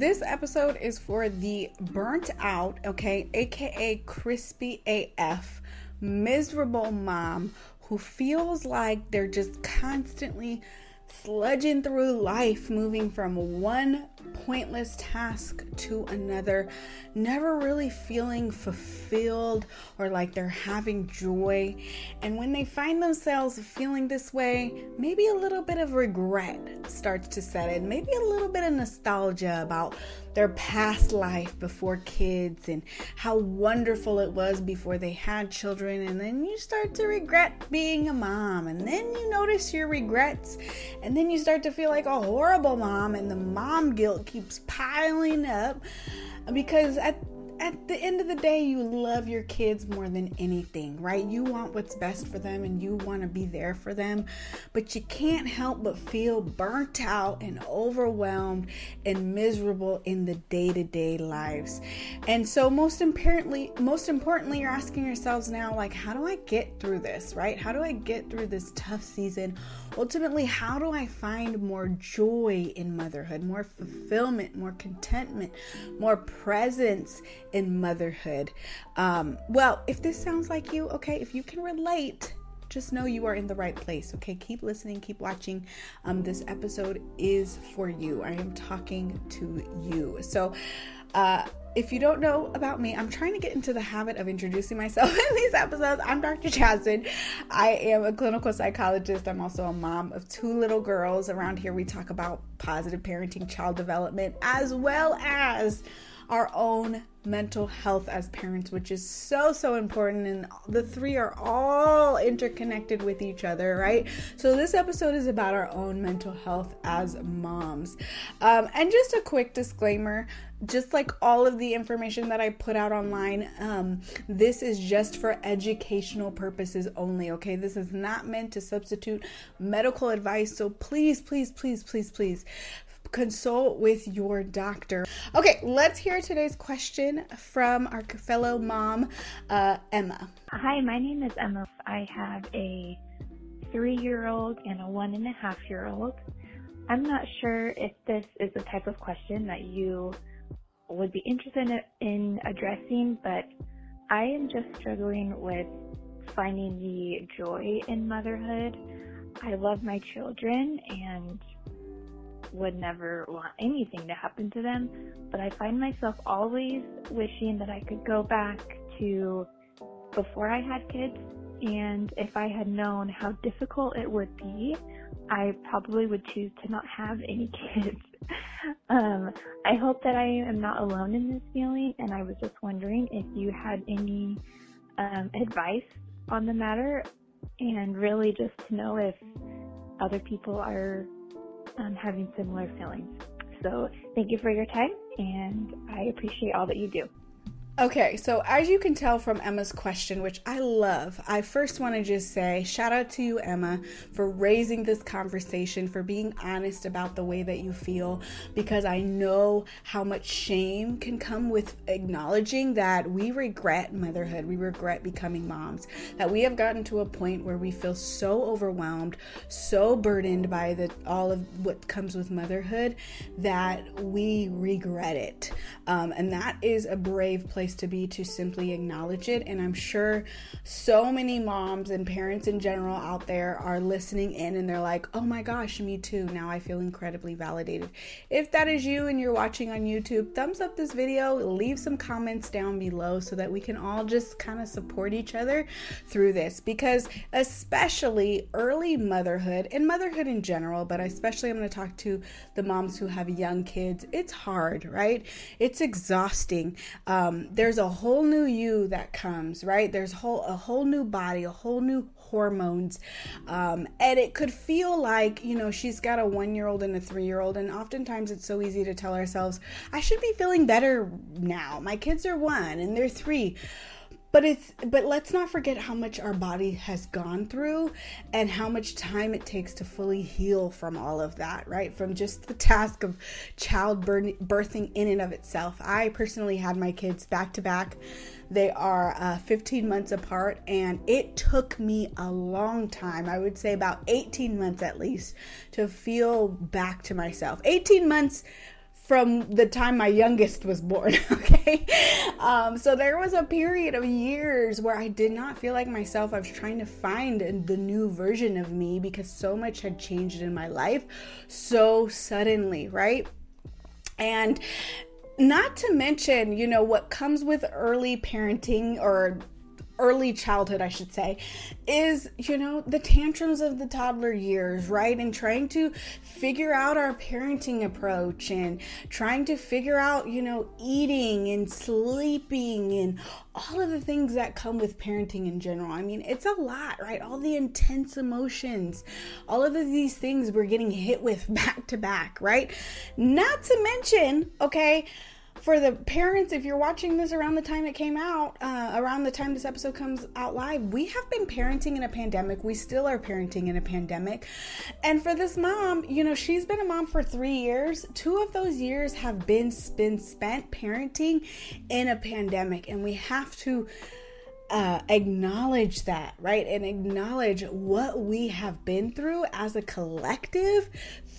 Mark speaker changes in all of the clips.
Speaker 1: this episode is for the burnt out, okay, aka crispy AF, miserable mom who feels like they're just constantly sludging through life, moving from one pointless task to another, never really feeling fulfilled or like they're having joy. And when they find themselves feeling this way, maybe a little bit of regret starts to set in, maybe a little bit of nostalgia about their past life before kids and how wonderful it was before they had children. And then you start to regret being a mom. And then you notice your regrets. And then you start to feel like a horrible mom. And the mom guilt keeps piling up because at at the end of the day, you love your kids more than anything, right? You want what's best for them and you want to be there for them, but you can't help but feel burnt out and overwhelmed and miserable in the day-to-day lives. And so most importantly, most importantly, you're asking yourselves now like how do I get through this, right? How do I get through this tough season? Ultimately, how do I find more joy in motherhood, more fulfillment, more contentment, more presence in motherhood. Um, well, if this sounds like you, okay, if you can relate, just know you are in the right place. Okay, keep listening, keep watching. Um, this episode is for you. I am talking to you. So, uh, if you don't know about me, I'm trying to get into the habit of introducing myself in these episodes. I'm Dr. Jasmine. I am a clinical psychologist. I'm also a mom of two little girls. Around here, we talk about positive parenting, child development, as well as our own mental health as parents, which is so, so important. And the three are all interconnected with each other, right? So, this episode is about our own mental health as moms. Um, and just a quick disclaimer just like all of the information that I put out online, um, this is just for educational purposes only, okay? This is not meant to substitute medical advice. So, please, please, please, please, please consult with your doctor. Okay, let's hear today's question from our fellow mom, uh, Emma.
Speaker 2: Hi, my name is Emma. I have a three year old and a one and a half year old. I'm not sure if this is the type of question that you would be interested in addressing, but I am just struggling with finding the joy in motherhood. I love my children and would never want anything to happen to them, but I find myself always wishing that I could go back to before I had kids. And if I had known how difficult it would be, I probably would choose to not have any kids. um, I hope that I am not alone in this feeling, and I was just wondering if you had any um, advice on the matter, and really just to know if other people are um, having similar feelings. So thank you for your time, and I appreciate all that you do.
Speaker 1: Okay, so as you can tell from Emma's question, which I love, I first want to just say shout out to you, Emma, for raising this conversation, for being honest about the way that you feel, because I know how much shame can come with acknowledging that we regret motherhood, we regret becoming moms, that we have gotten to a point where we feel so overwhelmed, so burdened by the all of what comes with motherhood that we regret it. Um, and that is a brave place place to be to simply acknowledge it. And I'm sure so many moms and parents in general out there are listening in and they're like, oh my gosh, me too. Now I feel incredibly validated. If that is you and you're watching on YouTube, thumbs up this video, leave some comments down below so that we can all just kind of support each other through this. Because especially early motherhood and motherhood in general, but especially I'm going to talk to the moms who have young kids, it's hard, right? It's exhausting. Um, there's a whole new you that comes, right? There's whole a whole new body, a whole new hormones. Um, and it could feel like, you know, she's got a one year old and a three year old. And oftentimes it's so easy to tell ourselves, I should be feeling better now. My kids are one and they're three but it's but let's not forget how much our body has gone through and how much time it takes to fully heal from all of that right? From just the task of child birthing in and of itself. I personally had my kids back to back. They are uh, 15 months apart and it took me a long time i would say about 18 months at least to feel back to myself. 18 months from the time my youngest was born. Okay. Um, so there was a period of years where I did not feel like myself. I was trying to find the new version of me because so much had changed in my life so suddenly, right? And not to mention, you know, what comes with early parenting or early childhood, I should say, is, you know, the tantrums of the toddler years, right? And trying to figure out our parenting approach and trying to figure out, you know, eating and sleeping and all of the things that come with parenting in general. I mean, it's a lot, right? All the intense emotions, all of these things we're getting hit with back to back, right? Not to mention, okay, for the parents, if you're watching this around the time it came out, uh, around the time this episode comes out live, we have been parenting in a pandemic. We still are parenting in a pandemic. And for this mom, you know, she's been a mom for three years. Two of those years have been, been spent parenting in a pandemic. And we have to uh, acknowledge that, right? And acknowledge what we have been through as a collective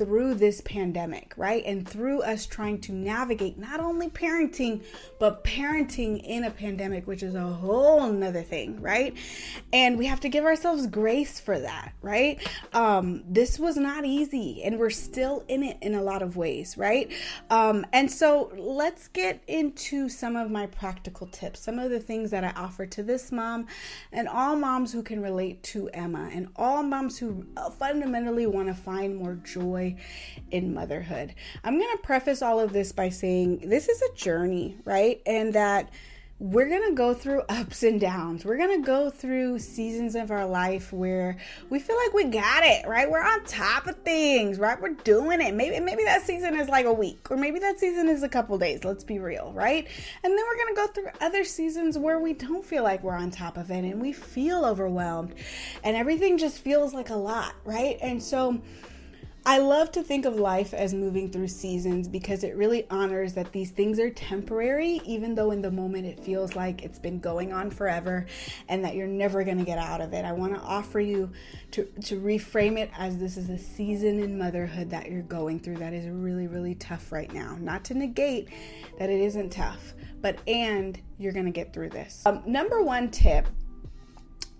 Speaker 1: through this pandemic, right? And through us trying to navigate not only parenting, but parenting in a pandemic, which is a whole nother thing, right? And we have to give ourselves grace for that, right? Um, this was not easy, and we're still in it in a lot of ways, right? Um, and so let's get into some of my practical tips, some of the things that I offer to this this mom and all moms who can relate to Emma and all moms who fundamentally want to find more joy in motherhood. I'm going to preface all of this by saying this is a journey, right? And that we're going to go through ups and downs. We're going to go through seasons of our life where we feel like we got it, right? We're on top of things, right? We're doing it. Maybe maybe that season is like a week or maybe that season is a couple days. Let's be real, right? And then we're going to go through other seasons where we don't feel like we're on top of it and we feel overwhelmed and everything just feels like a lot, right? And so I love to think of life as moving through seasons because it really honors that these things are temporary, even though in the moment it feels like it's been going on forever and that you're never going to get out of it. I want to offer you to, to reframe it as this is a season in motherhood that you're going through that is really, really tough right now. Not to negate that it isn't tough, but and you're going to get through this. Um, number one tip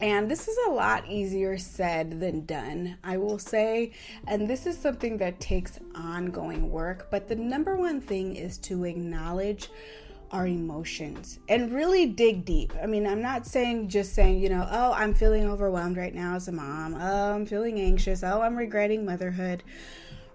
Speaker 1: and this is a lot easier said than done, I will say. And this is something that takes ongoing work. But the number one thing is to acknowledge our emotions and really dig deep. I mean, I'm not saying just saying, you know, oh, I'm feeling overwhelmed right now as a mom. Oh, I'm feeling anxious. Oh, I'm regretting motherhood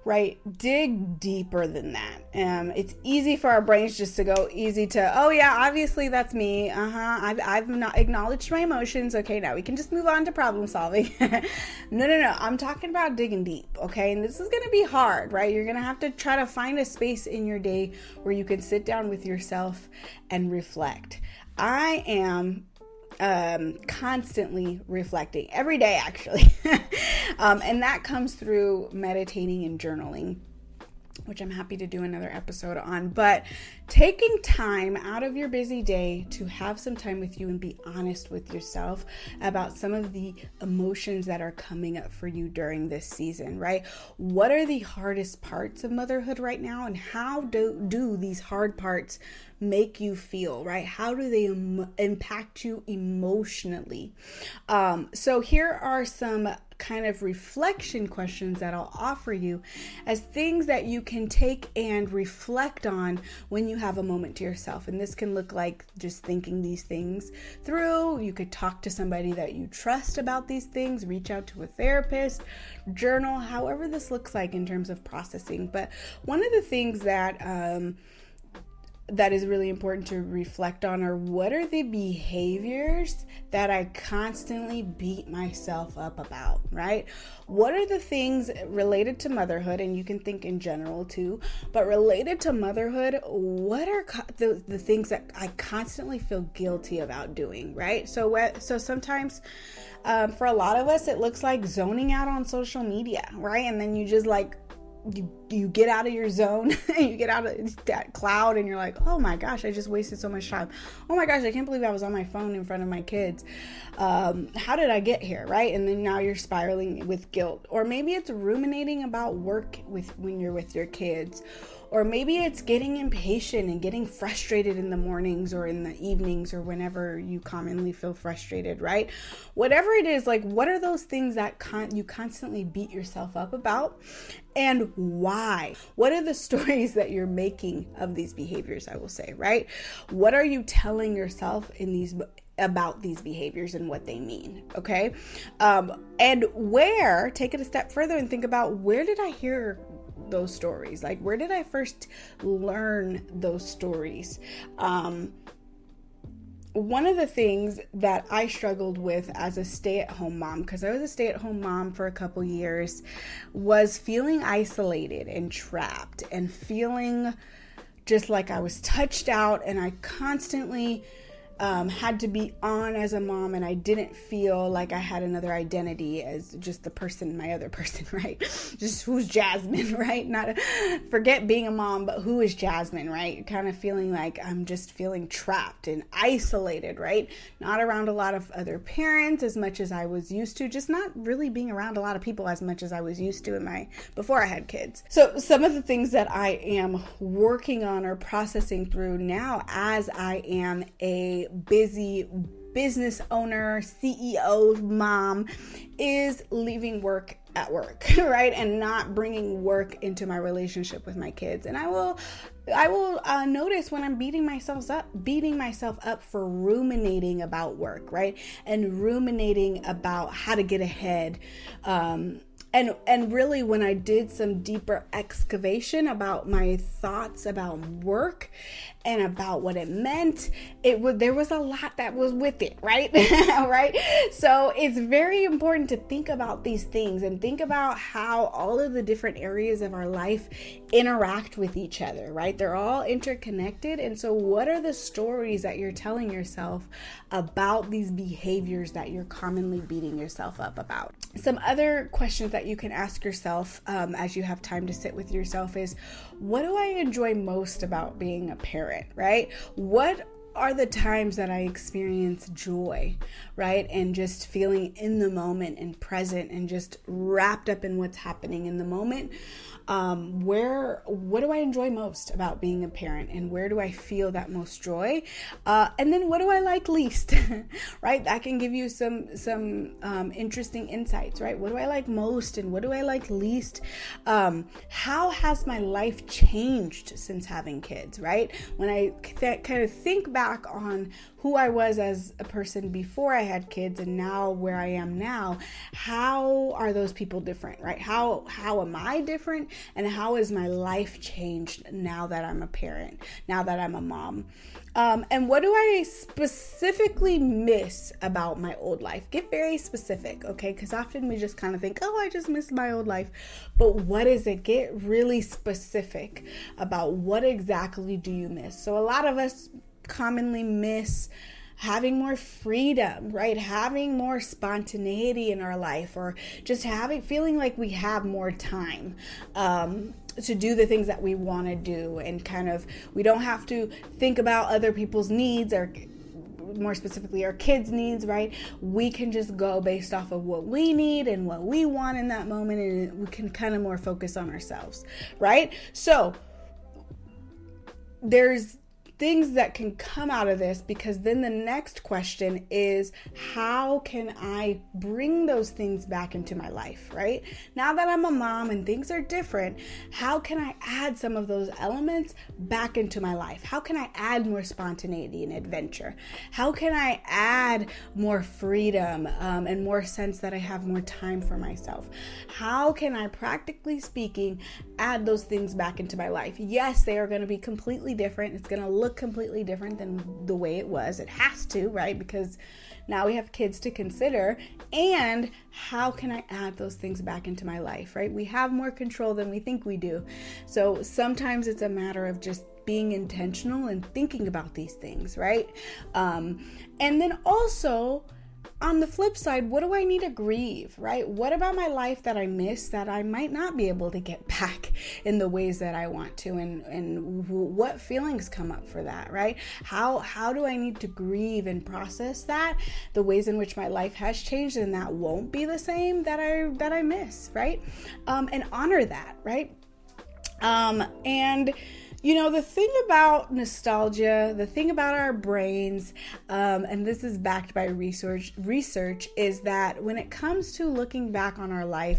Speaker 1: right? Dig deeper than that. Um, it's easy for our brains just to go easy to, oh yeah, obviously that's me. Uh huh. I've, I've not acknowledged my emotions. Okay, now we can just move on to problem solving. no, no, no. I'm talking about digging deep. Okay, and this is gonna be hard, right? You're gonna have to try to find a space in your day where you can sit down with yourself and reflect. I am um, constantly reflecting every day, actually. um, and that comes through meditating and journaling which I'm happy to do another episode on. But taking time out of your busy day to have some time with you and be honest with yourself about some of the emotions that are coming up for you during this season, right? What are the hardest parts of motherhood right now, and how do, do these hard parts make you feel, right? How do they Im- impact you emotionally? Um, so, here are some kind of reflection questions that I'll offer you as things that you can take and reflect on when you have a moment to yourself. And this can look like just thinking these things through. You could talk to somebody that you trust about these things, reach out to a therapist, journal, however this looks like in terms of processing. But one of the things that, um, that is really important to reflect on are what are the behaviors that I constantly beat myself up about, right? What are the things related to motherhood, and you can think in general too, but related to motherhood, what are co- the, the things that I constantly feel guilty about doing, right? So, what, so sometimes um, for a lot of us, it looks like zoning out on social media, right? And then you just like you you get out of your zone you get out of that cloud and you're like oh my gosh i just wasted so much time. Oh my gosh i can't believe i was on my phone in front of my kids. Um, how did i get here? Right? And then now you're spiraling with guilt. Or maybe it's ruminating about work with when you're with your kids or maybe it's getting impatient and getting frustrated in the mornings or in the evenings or whenever you commonly feel frustrated, right? Whatever it is, like what are those things that con- you constantly beat yourself up about and why? What are the stories that you're making of these behaviors, I will say, right? What are you telling yourself in these about these behaviors and what they mean okay um, and where take it a step further and think about where did i hear those stories? Like where did i first learn those stories? Um, one of the things that I struggled with as a stay at home mom, because I was a stay at home mom for a couple years, was feeling isolated and trapped and feeling just like I was touched out and I constantly um, had to be on as a mom and I didn't feel like I had another identity as just the person, my other person, right? Just who's Jasmine, right? Not a, forget being a mom, but who is Jasmine, right? Kind of feeling like I'm just feeling trapped and isolated, right? Not around a lot of other parents as much as I was used to, just not really being around a lot of people as much as I was used to in my before I had kids. So some of the things that I am working on or processing through now as I am busy business owner, CEO, mom is leaving work at work, right? And not bringing work into my relationship with my kids. And I will I will uh, notice when I'm beating myself up, beating myself up for ruminating about work, right? And ruminating about how to get ahead. Um, and and really when i did some deeper excavation about my thoughts about work and about what it meant it was there was a lot that was with it right? Right? So it's very important to think about these things and think about how all of the different areas of our life interact with each other right? They're all interconnected. And so what are the stories that you're telling yourself about these behaviors that you're commonly beating yourself up about? Some other questions that you can ask yourself um, as you have time to sit with yourself is what do I enjoy most about being a parent, right? What are the times that I experience joy, right? And just feeling in the moment and present and just wrapped up in what's happening in the moment. Um, where what do I enjoy most about being a parent? And where do I feel that most joy? Uh, and then what do I like least? Right? That can give you some some um, interesting insights right? What do I like most and what do I like least? Um, how has my life changed since having kids right? When I th- kind of think back on who I was as a person before I had kids and now where I am now, how are those people different, right? How how am I different and how has my life changed now that I'm a parent, now that I'm a mom? Um, and what do I specifically miss about my old life? Get very specific, okay? Because often we just kind of think, oh, I just miss my old life. But what is it? Get really specific about what exactly do you miss. So, a lot of us commonly miss having more freedom, right? Having more spontaneity in our life, or just having feeling like we have more time um, to do the things that we want to do, and kind of we don't have to think about other people's needs or more specifically our kids' needs, right? We can just go based off of what we need and what we want in that moment, and we can kind of more focus on ourselves, right? So there's things that can come out of this because then the next question is how can I bring those things back into my life, right? Now that I'm a mom and things are different, how can I add some of those elements back into my life? How can I add more spontaneity and adventure? How can I add more freedom um, and more sense that I have more time for myself? How can I, practically speaking, add those things back into my life? Yes, they are going to be completely different. It's going to look look completely different than the way it was. It has to, right? Because now we have kids to consider. And how can I add those things back into my life, right? We have more control than we think we do. So sometimes it's a matter of just being intentional and thinking about these things, right? Um, and then also, on the flip side, what do I need to grieve, right? What about my life that I miss that I might not be able to get back in the ways that I want to and and what feelings come up for that, right? How how do I need to grieve and process that? The ways in which my life has changed and that won't be the same that I that I miss, right? Um, and honor that, right? Um, and you know, the thing about nostalgia, the thing about our brains, um, and this is backed by research, research is that when it comes to looking back on our life,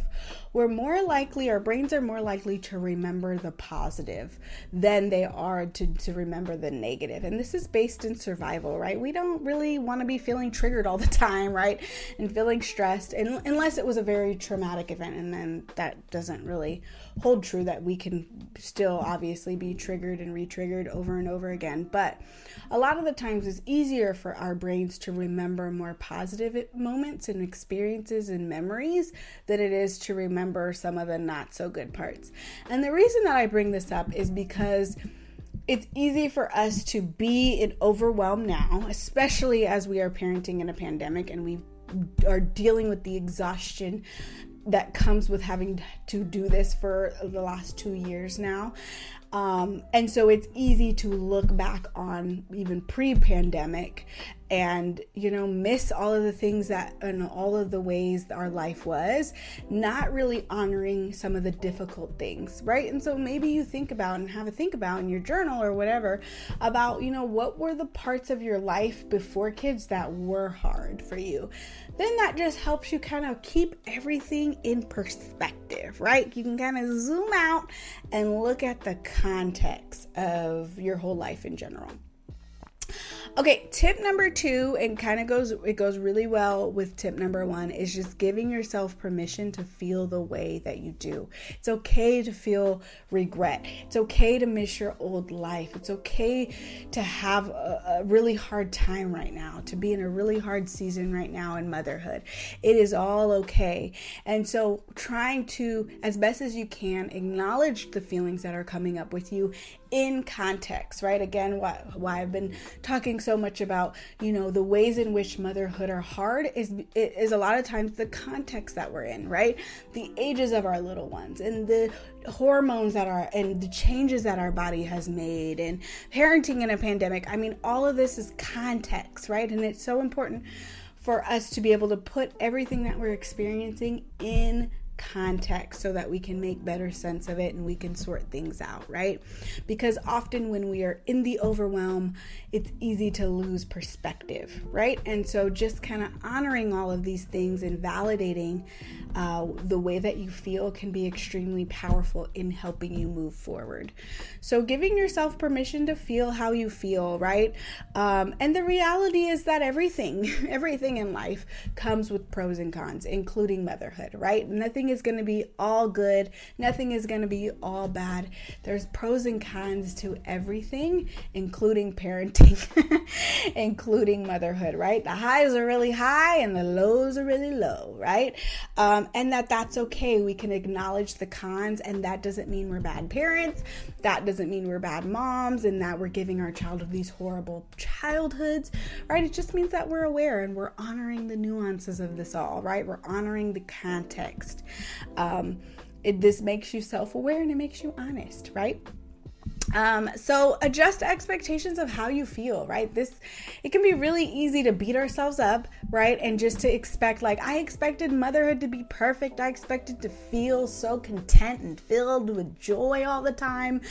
Speaker 1: we're more likely, our brains are more likely to remember the positive than they are to, to remember the negative. And this is based in survival, right? We don't really want to be feeling triggered all the time, right? And feeling stressed, and, unless it was a very traumatic event, and then that doesn't really hold true that we can still obviously be triggered and re-triggered over and over again but a lot of the times it's easier for our brains to remember more positive moments and experiences and memories than it is to remember some of the not so good parts and the reason that i bring this up is because it's easy for us to be in overwhelm now especially as we are parenting in a pandemic and we are dealing with the exhaustion that comes with having to do this for the last two years now. Um, and so it's easy to look back on even pre pandemic and you know miss all of the things that and all of the ways our life was not really honoring some of the difficult things right? And so maybe you think about and have a think about in your journal or whatever about you know what were the parts of your life before kids that were hard for you? Then that just helps you kind of keep everything in perspective right? You can kind of zoom out and look at the context of your whole life in general Okay, tip number two, and kind of goes it goes really well with tip number one, is just giving yourself permission to feel the way that you do. It's okay to feel regret. It's okay to miss your old life. It's okay to have a, a really hard time right now, to be in a really hard season right now in motherhood. It is all okay. And so trying to, as best as you can, acknowledge the feelings that are coming up with you in context, right? Again, why, why I've been talking so much about, you know, the ways in which motherhood are hard is is a lot of times the context that we're in, right? The ages of our little ones and the hormones that are and the changes that our body has made and parenting in a pandemic. I mean, all of this is context, right? And it's so important for us to be able to put everything that we're experiencing in context so that we can make better sense of it and we can sort things out, right? Because often when we are in the overwhelm, it's easy to lose perspective, right? And so just kind of honoring all of these things and validating uh, the way that you feel can be extremely powerful in helping you move forward. So giving yourself permission to feel how you feel, right? Um, and the reality is that everything, everything in life comes with pros and cons, including motherhood, right? Nothing nothing is going to be all good, nothing is going to be all bad. There's pros and cons to everything, including parenting, including motherhood, right? The highs are really high and the lows are really low, right? Um, and that that's okay. We can acknowledge the cons, and that doesn't mean we're bad parents. That doesn't mean we're bad moms and that we're giving our child these horrible childhoods, right? It just means that we're aware and we're honoring the nuances of this all, right? We're honoring the context. Um, it, this makes you self aware and it makes you honest, right? Um, so adjust expectations of how you feel, right? This it can be really easy to beat ourselves up, right? And just to expect like I expected motherhood to be perfect. I expected to feel so content and filled with joy all the time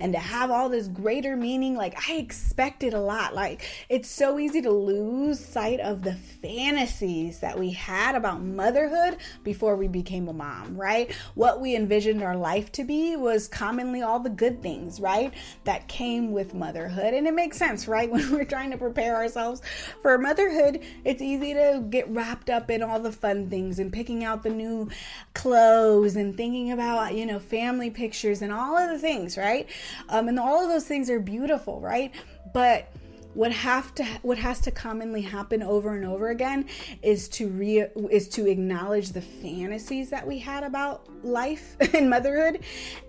Speaker 1: and to have all this greater meaning. Like I expected a lot. Like it's so easy to lose sight of the fantasies that we had about motherhood before we became a mom, right? What we envisioned our life to be was commonly all the good things, right? That came with motherhood. And it makes sense, right? When we're trying to prepare ourselves for motherhood, it's easy to get wrapped up in all the fun things and picking out the new clothes and thinking about, you know, family pictures and all of the things, right? Um, and all of those things are beautiful, right? But what have to what has to commonly happen over and over again is to re is to acknowledge the fantasies that we had about life and motherhood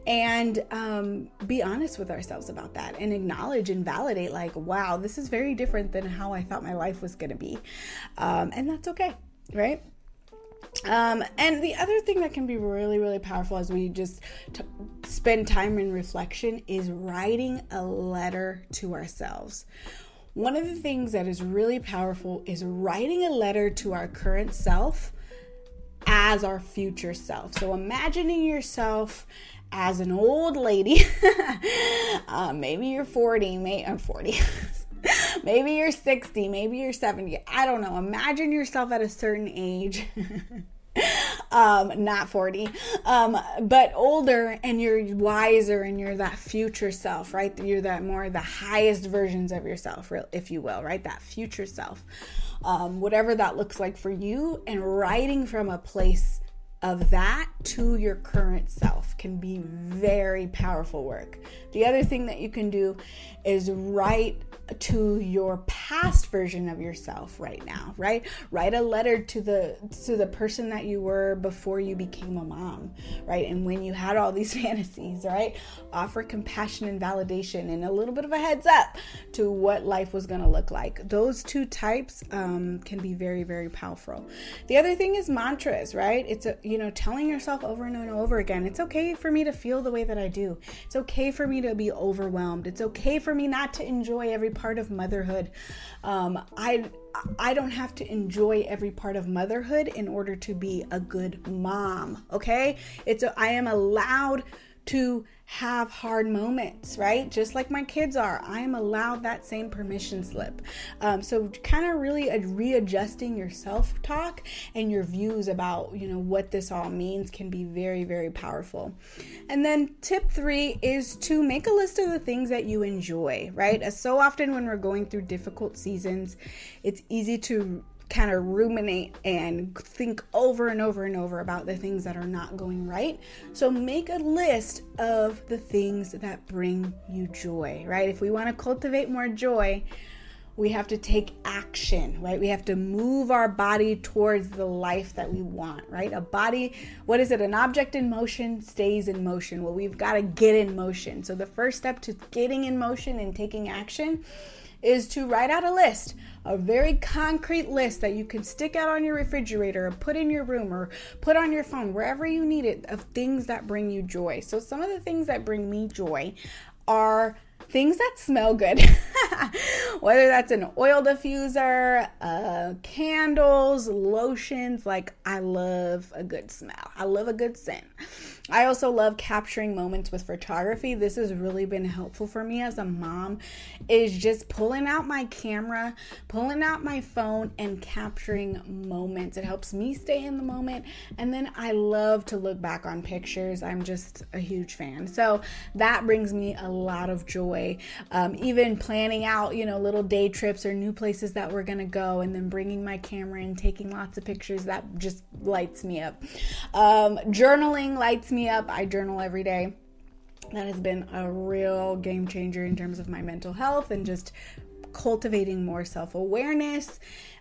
Speaker 1: and um, be honest with ourselves about that and acknowledge and validate like wow this is very different than how i thought my life was going to be um, and that's okay right um, and the other thing that can be really, really powerful as we just t- spend time in reflection is writing a letter to ourselves. One of the things that is really powerful is writing a letter to our current self as our future self. So imagining yourself as an old lady, uh, maybe you're 40, may, I'm 40. maybe you're 60, maybe you're 70. I don't know. Imagine yourself at a certain age. um not 40 um but older and you're wiser and you're that future self right? You're that more the highest versions of yourself if you will right? That future self. Um whatever that looks like for you and writing from a place of that to your current self can be very powerful work. The other thing that you can do is write to your past version of yourself right now, right? Write a letter to the to the person that you were before you became a mom, right? And when you had all these fantasies, right? Offer compassion and validation and a little bit of a heads up to what life was going to look like. Those two types um, can be very very powerful. The other thing is mantras, right? It's a you know telling yourself over and over again, it's okay for me to feel the way that I do. It's okay for me to be overwhelmed. It's okay for me not to enjoy every part of motherhood. Um, I I don't have to enjoy every part of motherhood in order to be a good mom. Okay, it's a, I am allowed to have hard moments, right? Just like my kids are. I am allowed that same permission slip. Um, so kind of really readjusting your self talk and your views about you know what this all means can be very very powerful. And then tip three is to make a list of the things that you enjoy, right? As so often when we're going through difficult seasons, it's easy to kind of ruminate and think over and over and over about the things that are not going right. So make a list of the things that bring you joy, right? If we want to cultivate more joy, we have to take action, right? We have to move our body towards the life that we want, right? A body, what is it? An object in motion stays in motion. Well, we've got to get in motion. So the first step to getting in motion and taking action is to write out a list, a very concrete list that you can stick out on your refrigerator or put in your room or put on your phone, wherever you need it, of things that bring you joy. So, some of the things that bring me joy are things that smell good, whether that's an oil diffuser, uh, candles, lotions. Like, I love a good smell, I love a good scent. I also love capturing moments with photography. This has really been helpful for me as a mom is just pulling out my camera, pulling out my phone and capturing moments. It helps me stay in the moment and then I love to look back on pictures. I'm just a huge fan. So that brings me a lot of joy. Um, even planning out, you know, little day trips or new places that we're to go and then bringing my camera and taking lots of pictures that just lights me up. Um, journaling lights me up. I journal every day. That has been a real game changer in terms of my mental health and just cultivating more self awareness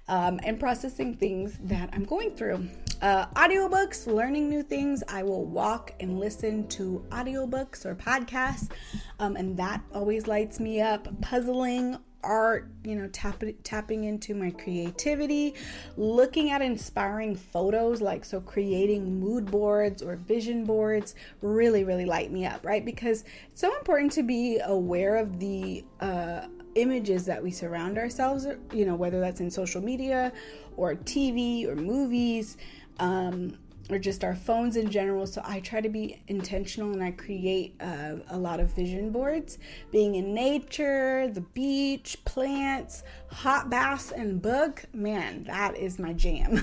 Speaker 1: um, and processing things that I'm going through. Uh, audiobooks, learning new things. I will walk and listen to audiobooks or podcasts, um, and that always lights me up. Puzzling, art, you know, tap, tapping into my creativity, looking at inspiring photos, like so creating mood boards or vision boards really, really light me up, right? Because it's so important to be aware of the uh, images that we surround ourselves, you know, whether that's in social media or TV or movies. Um, or just our phones in general. So I try to be intentional and I create uh, a lot of vision boards, being in nature, the beach, plants, hot baths, and book. Man, that is my jam.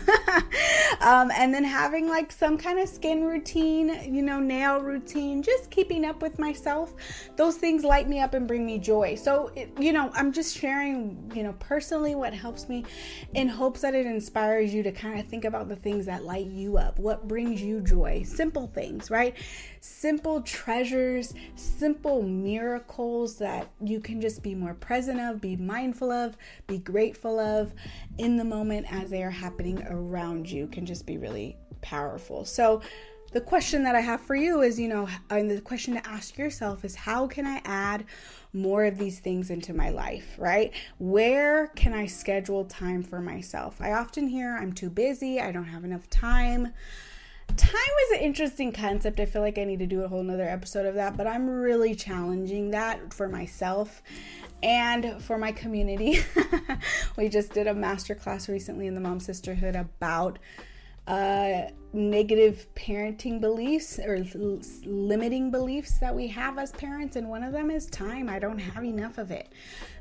Speaker 1: um, and then having like some kind of skin routine, you know, nail routine, just keeping up with myself. Those things light me up and bring me joy. So, it, you know, I'm just sharing, you know, personally what helps me in hopes that it inspires you to kind of think about the things that light you up. What what brings you joy. Simple things, right? Simple treasures, simple miracles that you can just be more present of, be mindful of, be grateful of in the moment as they are happening around you can just be really powerful. So, the question that I have for you is, you know, and the question to ask yourself is how can I add more of these things into my life, right? Where can I schedule time for myself? I often hear I'm too busy, I don't have enough time time is an interesting concept. I feel like I need to do a whole nother episode of that, but I'm really challenging that for myself and for my community. we just did a masterclass recently in the Mom Sisterhood about uh, negative parenting beliefs or limiting beliefs that we have as parents. And one of them is time. I don't have enough of it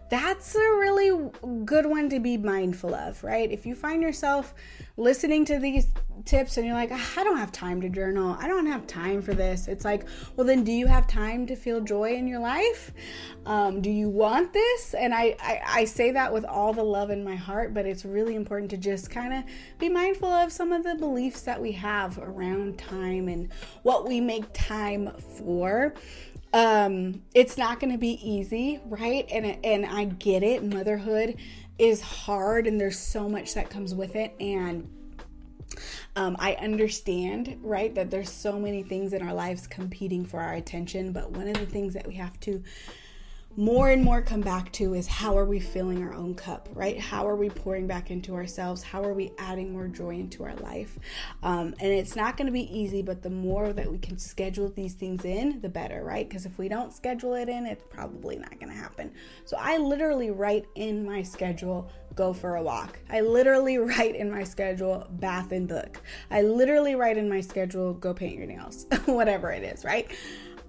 Speaker 1: that's a really good one to be mindful of, right? If you find yourself listening to these tips and you're like, I don't have time to journal, I don't have time for this, it's like, well, then do you have time to feel joy in your life? Um, do you want this? And I, I, I say that with all the love in my heart, but it's really important to just kind of be mindful of some of the beliefs that we have around time and what we make time for um it's not going to be easy right? And and i get it. Motherhood is hard and there's so much that comes with it. And um, I understand, right, that there's so many things in our lives competing for our attention, but one of the things that we have to more and more come back to is how are we filling our own cup, right? How are we pouring back into ourselves? How are we adding more joy into our life? Um, and it's not going to be easy, but the more that we can schedule these things in, the better, right? Because if we don't schedule it in, it's probably not going to happen. So I literally write in my schedule go for a walk. I literally write in my schedule bath and book. I literally write in my schedule go paint your nails, whatever it is, right?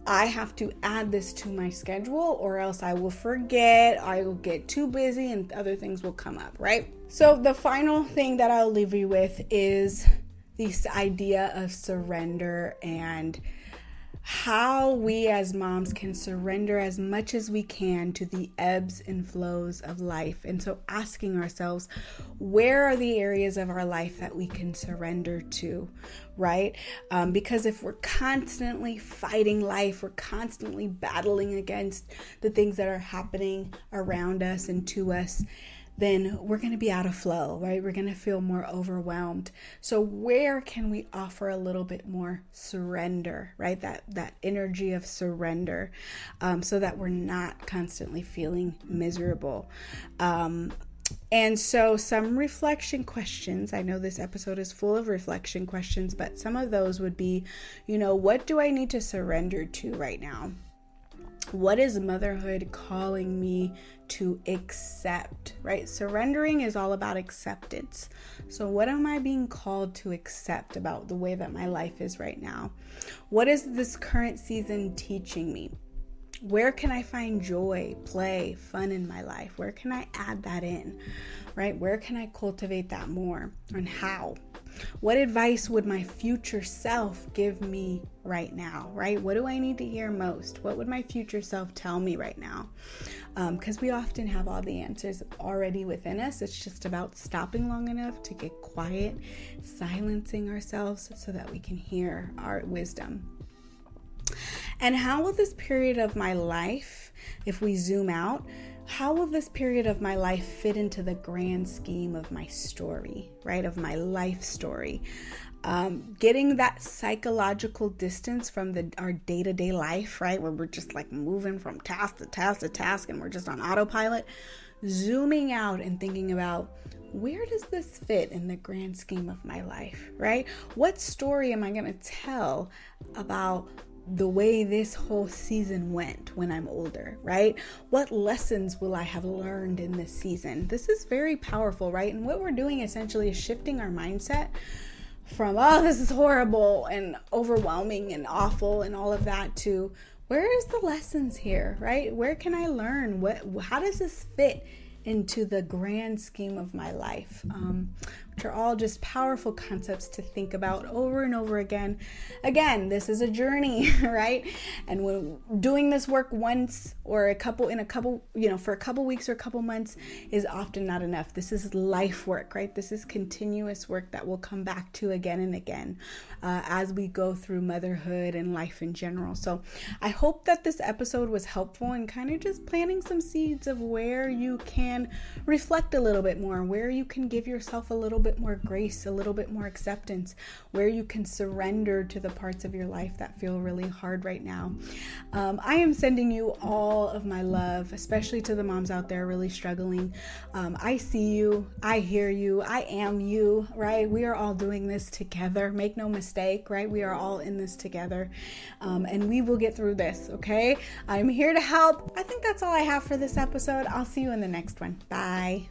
Speaker 1: I have to add this to my schedule or else I will forget, I will get too busy and other things will come up, right? So, the final thing that I'll leave you with is this idea of surrender and how we as moms can surrender as much as we can to the ebbs and flows of life. And so asking ourselves, where are the areas of our life that we can surrender to, right? Um, because if we're constantly fighting life, we're constantly battling against the things that are happening around us and to us then we're going to be out of flow, right? We're going to feel more overwhelmed. So where can we offer a little bit more surrender, right? That that energy of surrender, um, so that we're not constantly feeling miserable. Um, and so, some reflection questions. I know this episode is full of reflection questions, but some of those would be, you know, what do I need to surrender to right now? What is motherhood calling me to accept, right? Surrendering is all about acceptance. So, what am I being called to accept about the way that my life is right now? What is this current season teaching me? Where can I find joy, play, fun in my life? Where can I add that in, right? Where can I cultivate that more and how? What advice would my future self give me right now, right? What do I need to hear most? What would my future self tell me right now? Because um, we often have all the answers already within us. It's just about stopping long enough to get quiet, silencing ourselves so that we can hear our wisdom. And how will this period of my life, if we zoom out, how will this period of my life fit into the grand scheme of my story, right? Of my life story. Um, getting that psychological distance from the our day to day life, right, where we're just like moving from task to task to task, and we're just on autopilot. Zooming out and thinking about where does this fit in the grand scheme of my life, right? What story am I going to tell about the way this whole season went when I'm older, right? What lessons will I have learned in this season? This is very powerful, right? And what we're doing essentially is shifting our mindset from, oh, this is horrible and overwhelming and awful and all of that to where is the lessons here, right? Where can I learn? What how does this fit into the grand scheme of my life? Um, which are all just powerful concepts to think about over and over again. Again, this is a journey, right? And when doing this work once or a couple in a couple, you know, for a couple weeks or a couple months is often not enough. This is life work, right? This is continuous work that we'll come back to again and again uh, as we go through motherhood and life in general. So I hope that this episode was helpful and kind of just planting some seeds of where you can reflect a little bit more, where you can give yourself a little bit bit more grace, a little bit more acceptance, where you can surrender to the parts of your life that feel really hard right now. Um, I am sending you all of my love, especially to the moms out there really struggling. Um, I see you, I hear you, I am you, right? We are all doing this together. Make no mistake, right? We are all in this together, um, and we will get through this, okay? I'm here to help. I think that's all I have for this episode. I'll see you in the next one. Bye.